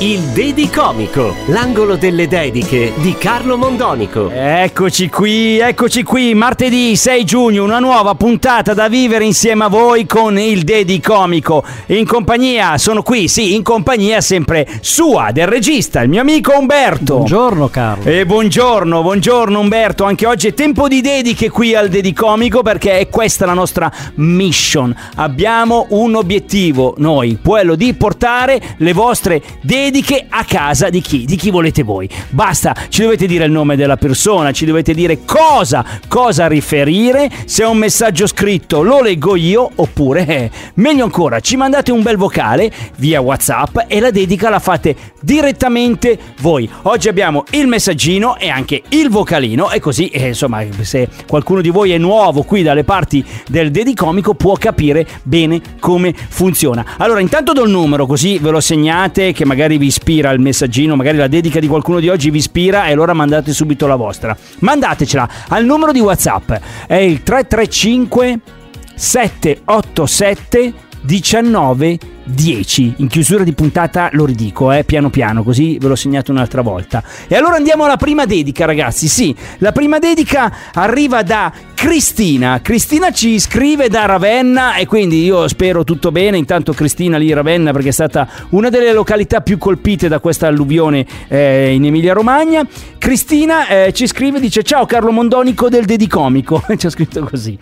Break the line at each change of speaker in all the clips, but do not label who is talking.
Il Dedicomico, l'angolo delle dediche di Carlo Mondonico.
Eccoci qui, eccoci qui, martedì 6 giugno, una nuova puntata da vivere insieme a voi con il Dedicomico. In compagnia, sono qui, sì, in compagnia sempre sua, del regista, il mio amico Umberto.
Buongiorno Carlo.
E buongiorno, buongiorno Umberto, anche oggi è tempo di dediche qui al Dedicomico perché è questa la nostra mission. Abbiamo un obiettivo, noi, quello di portare le vostre dediche a casa di chi? Di chi volete voi. Basta, ci dovete dire il nome della persona, ci dovete dire cosa, cosa riferire. Se è un messaggio scritto lo leggo io, oppure, eh, meglio ancora, ci mandate un bel vocale via WhatsApp e la dedica la fate direttamente voi. Oggi abbiamo il messaggino e anche il vocalino e così, eh, insomma, se qualcuno di voi è nuovo qui dalle parti del Dedicomico può capire bene come funziona. Allora, intanto do il numero così ve lo segnate che magari vi ispira il messaggino, magari la dedica di qualcuno di oggi vi ispira e allora mandate subito la vostra. Mandatecela al numero di WhatsApp, è il 335 787 19 10. In chiusura di puntata lo ridico, eh, piano piano, così ve l'ho segnato un'altra volta. E allora andiamo alla prima dedica, ragazzi. Sì, la prima dedica arriva da Cristina. Cristina ci scrive da Ravenna e quindi io spero tutto bene. Intanto Cristina lì Ravenna perché è stata una delle località più colpite da questa alluvione eh, in Emilia Romagna. Cristina eh, ci scrive dice "Ciao Carlo Mondonico del Dedicomico". ci ha scritto così.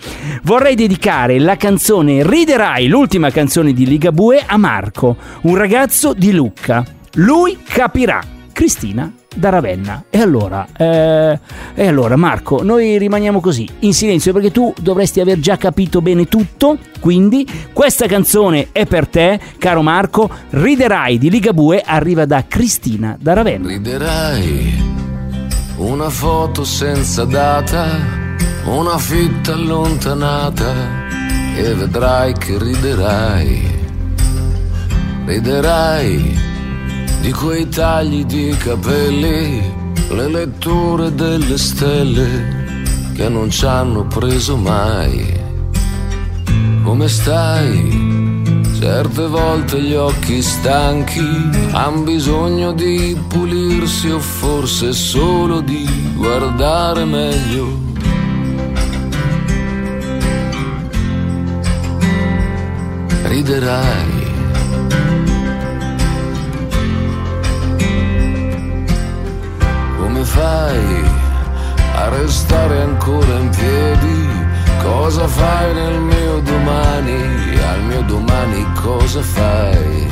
Vorrei dedicare la canzone Riderai, l'ultima canzone di Ligabue a Marco, un ragazzo di Lucca. Lui capirà. Cristina da Ravenna. E allora, eh, e allora Marco, noi rimaniamo così, in silenzio, perché tu dovresti aver già capito bene tutto. Quindi questa canzone è per te, caro Marco. Riderai di Ligabue arriva da Cristina da Ravenna.
Riderai una foto senza data, una fitta allontanata e vedrai che riderai. Riderai di quei tagli di capelli, le letture delle stelle che non ci hanno preso mai. Come stai? Certe volte gli occhi stanchi han bisogno di pulirsi o forse solo di guardare meglio. Riderai ancora in piedi? Cosa fai nel mio domani? Al mio domani cosa fai?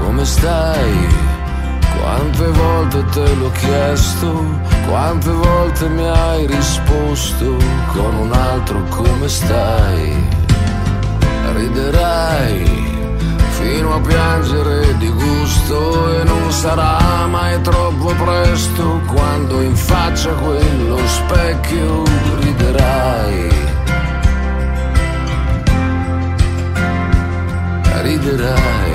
Come stai? Quante volte te l'ho chiesto, quante volte mi hai risposto con un altro come stai? Riderai fino a piangere di gusto e non sarà mai troppo presto quando in faccia quello specchio riderai. Riderai.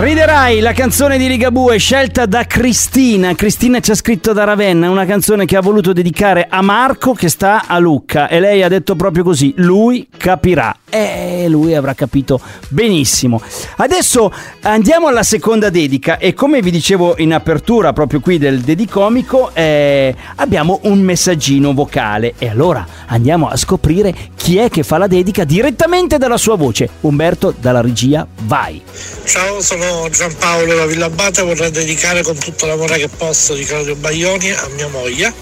Riderai,
la canzone di Ligabue scelta da Cristina. Cristina ci ha scritto da Ravenna, una canzone che ha voluto dedicare a Marco che sta a Lucca e lei ha detto proprio così, lui capirà. E lui avrà capito benissimo. Adesso andiamo alla seconda dedica e come vi dicevo in apertura proprio qui del Dedicomico eh, abbiamo un messaggino vocale e allora andiamo a scoprire chi è che fa la dedica direttamente dalla sua voce. Umberto dalla regia, vai.
Ciao, sono Giampaolo da Villabate, vorrei dedicare con tutto l'amore che posso di Claudio Baglioni a mia moglie,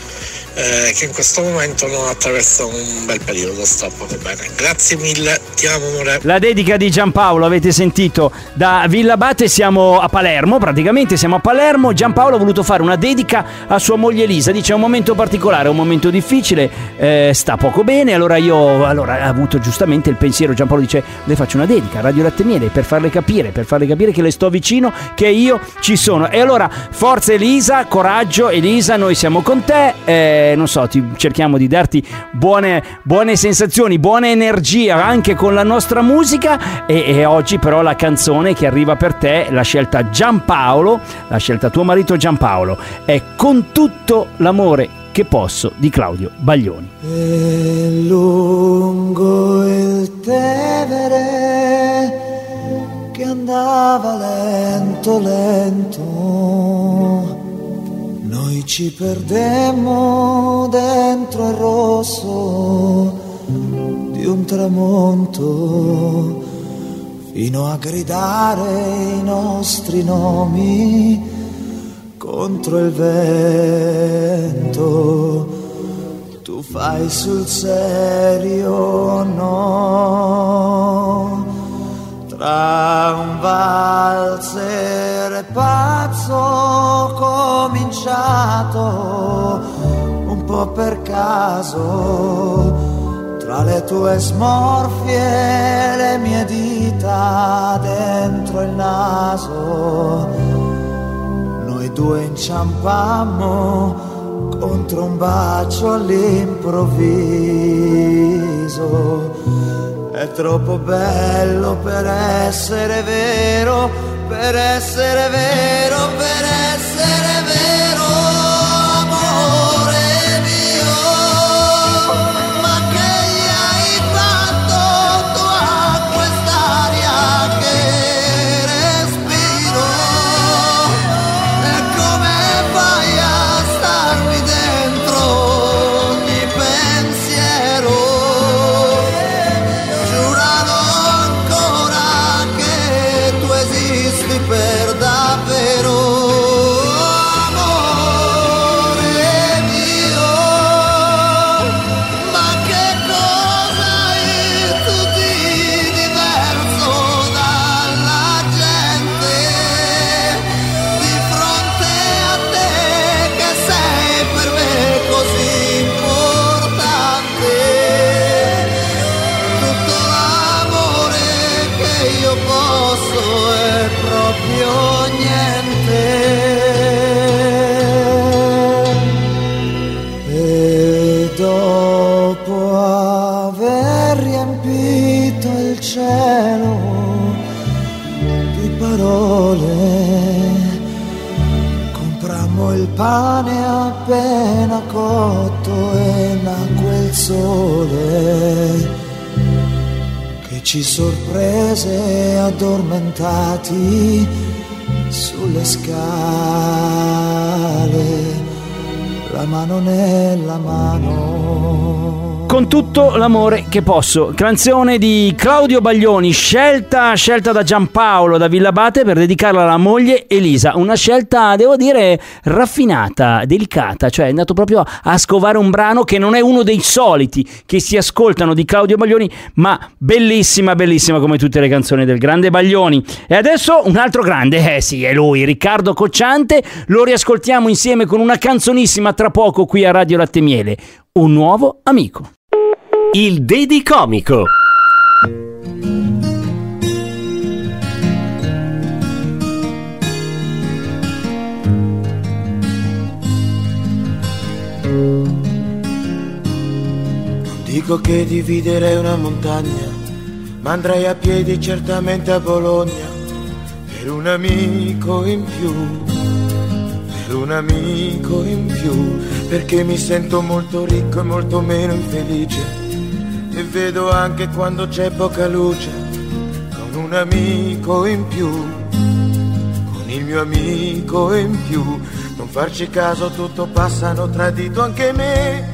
eh, che in questo momento non attraversa un bel periodo, sta poco bene. Grazie mille, ti amo amore.
La dedica di Giampaolo, avete sentito, da Villabate siamo a Palermo, praticamente siamo a Palermo. Giampaolo ha voluto fare una dedica a sua moglie Elisa, dice è un momento particolare, è un momento difficile, eh, sta poco bene, allora io allora, ha avuto giustamente il pensiero, Giampaolo dice le faccio una dedica a Radio Latte Miele per farle capire, per farle capire che le sto vicino, che io ci sono. E allora forza Elisa, coraggio Elisa, noi siamo con te, eh, non so, ti, cerchiamo di darti buone, buone sensazioni, buona energia anche con la nostra musica e, e oggi però la canzone che arriva per te, la scelta Giampaolo, la scelta tuo marito Giampaolo, è Con tutto l'amore che posso di Claudio Baglioni.
E lungo il Tevere che andava lento, lento, ci perdemmo dentro il rosso di un tramonto fino a gridare i nostri nomi contro il vento. Tu fai sul serio no? Caso tra le tue smorfie le mie dita dentro il naso noi due inciampammo contro un bacio all'improvviso. È troppo bello per essere vero, per essere vero, per essere vero, io posso è proprio niente. E dopo aver riempito il cielo di parole Comprammo il pane appena cotto e nacque il sole ci sorprese addormentati sulle scale, la mano nella mano.
Con tutto l'amore che posso, canzone di Claudio Baglioni, scelta, scelta da Giampaolo da Villabate per dedicarla alla moglie Elisa. Una scelta, devo dire, raffinata, delicata, cioè è andato proprio a scovare un brano che non è uno dei soliti che si ascoltano di Claudio Baglioni, ma bellissima, bellissima come tutte le canzoni del grande Baglioni. E adesso un altro grande, eh sì, è lui, Riccardo Cocciante. Lo riascoltiamo insieme con una canzonissima tra poco qui a Radio Latte Miele. Un nuovo amico.
Il Dedicomico.
Dico che dividerei una montagna, ma andrei a piedi certamente a Bologna per
un amico in più, un amico in più, perché mi sento molto ricco e molto meno infelice. E vedo anche quando c'è poca luce, con un amico in più, con il mio amico in più, non farci caso tutto passa, hanno tradito anche me,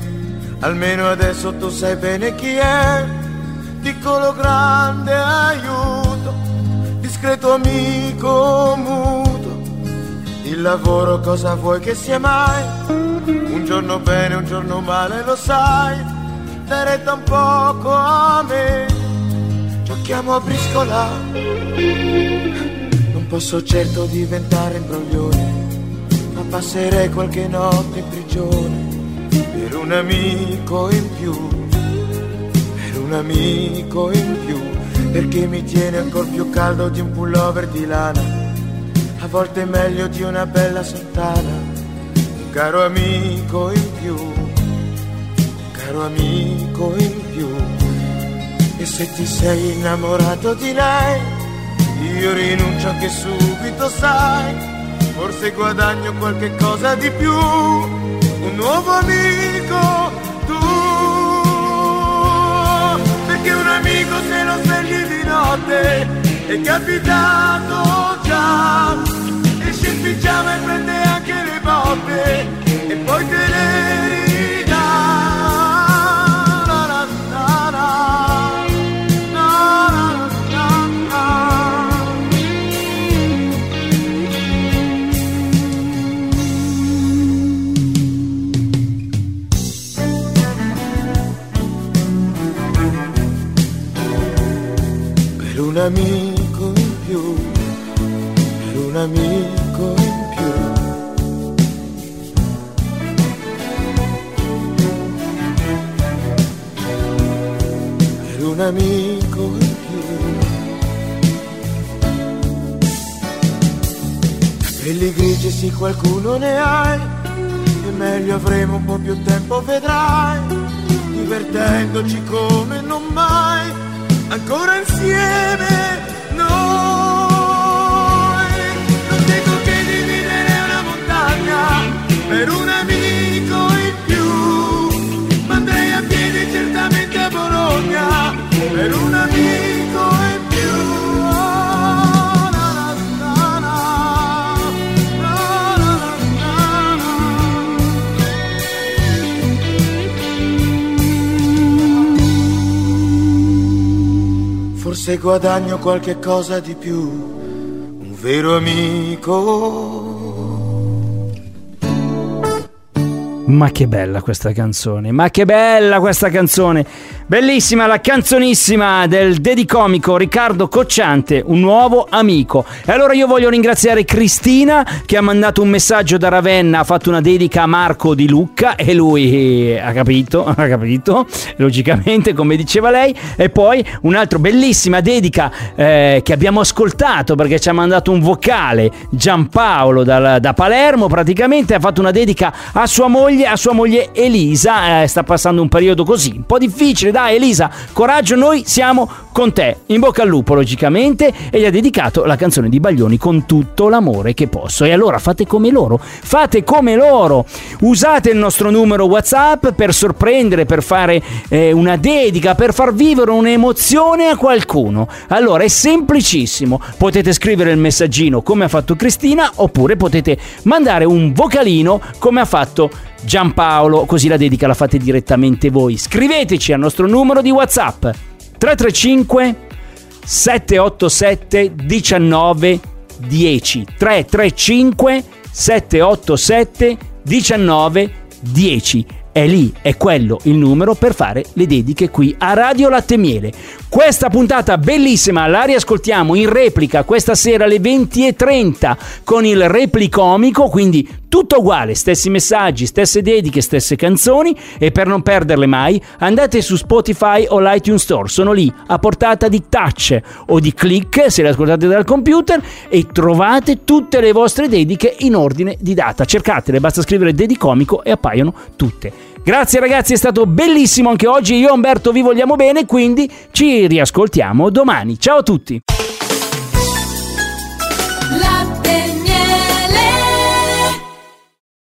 almeno adesso tu sai bene chi è, piccolo grande aiuto, discreto amico muto, il lavoro cosa vuoi che sia mai, un giorno bene, un giorno male, lo sai, dai retta un poco a me, giochiamo a briscola, non posso certo diventare imbroglione, ma passerei qualche notte in prigione per un amico in più, per un amico in più, perché mi tiene ancora più caldo di un pullover di lana, a volte è meglio di una bella sottana, un caro amico in più, un caro amico in più, e se ti sei innamorato di lei, io rinuncio anche subito, sai, forse guadagno qualche cosa di più. Un nuovo amico tu. Perché un amico se lo svegli di notte è capitato già amico in più. Per un amico in più. Capelli grigi sì qualcuno ne hai, e meglio avremo un po' più tempo vedrai, divertendoci come non mai ancora insieme guadagno qualche cosa di più, un vero amico.
Ma che bella questa canzone, ma che bella questa canzone. Bellissima la canzonissima del dedicomico Riccardo Cocciante, un nuovo amico. E allora io voglio ringraziare Cristina che ha mandato un messaggio da Ravenna, ha fatto una dedica a Marco di Lucca e lui ha capito, ha capito, logicamente come diceva lei. E poi un'altra bellissima dedica eh, che abbiamo ascoltato perché ci ha mandato un vocale Giampaolo da, da Palermo, praticamente ha fatto una dedica a sua moglie, a sua moglie Elisa, eh, sta passando un periodo così, un po' difficile, dai Elisa, coraggio, noi siamo con te. In bocca al lupo, logicamente, e gli ha dedicato la canzone di Baglioni con tutto l'amore che posso. E allora fate come loro, fate come loro. Usate il nostro numero WhatsApp per sorprendere, per fare eh, una dedica, per far vivere un'emozione a qualcuno. Allora è semplicissimo. Potete scrivere il messaggino come ha fatto Cristina, oppure potete mandare un vocalino come ha fatto Giampaolo, così la dedica la fate direttamente voi. Scriveteci al nostro numero di WhatsApp 335 787 19 10 335 787 19 10 è lì, è quello il numero per fare le dediche qui a Radio Latte Miele. Questa puntata bellissima la riascoltiamo in replica questa sera alle 20.30 con il replicomico, quindi tutto uguale, stessi messaggi, stesse dediche, stesse canzoni e per non perderle mai andate su Spotify o l'iTunes Store, sono lì a portata di touch o di click se le ascoltate dal computer e trovate tutte le vostre dediche in ordine di data. Cercatele, basta scrivere dedicomico e appaiono tutte. Grazie ragazzi, è stato bellissimo anche oggi. Io e Umberto vi vogliamo bene, quindi ci riascoltiamo domani. Ciao a tutti.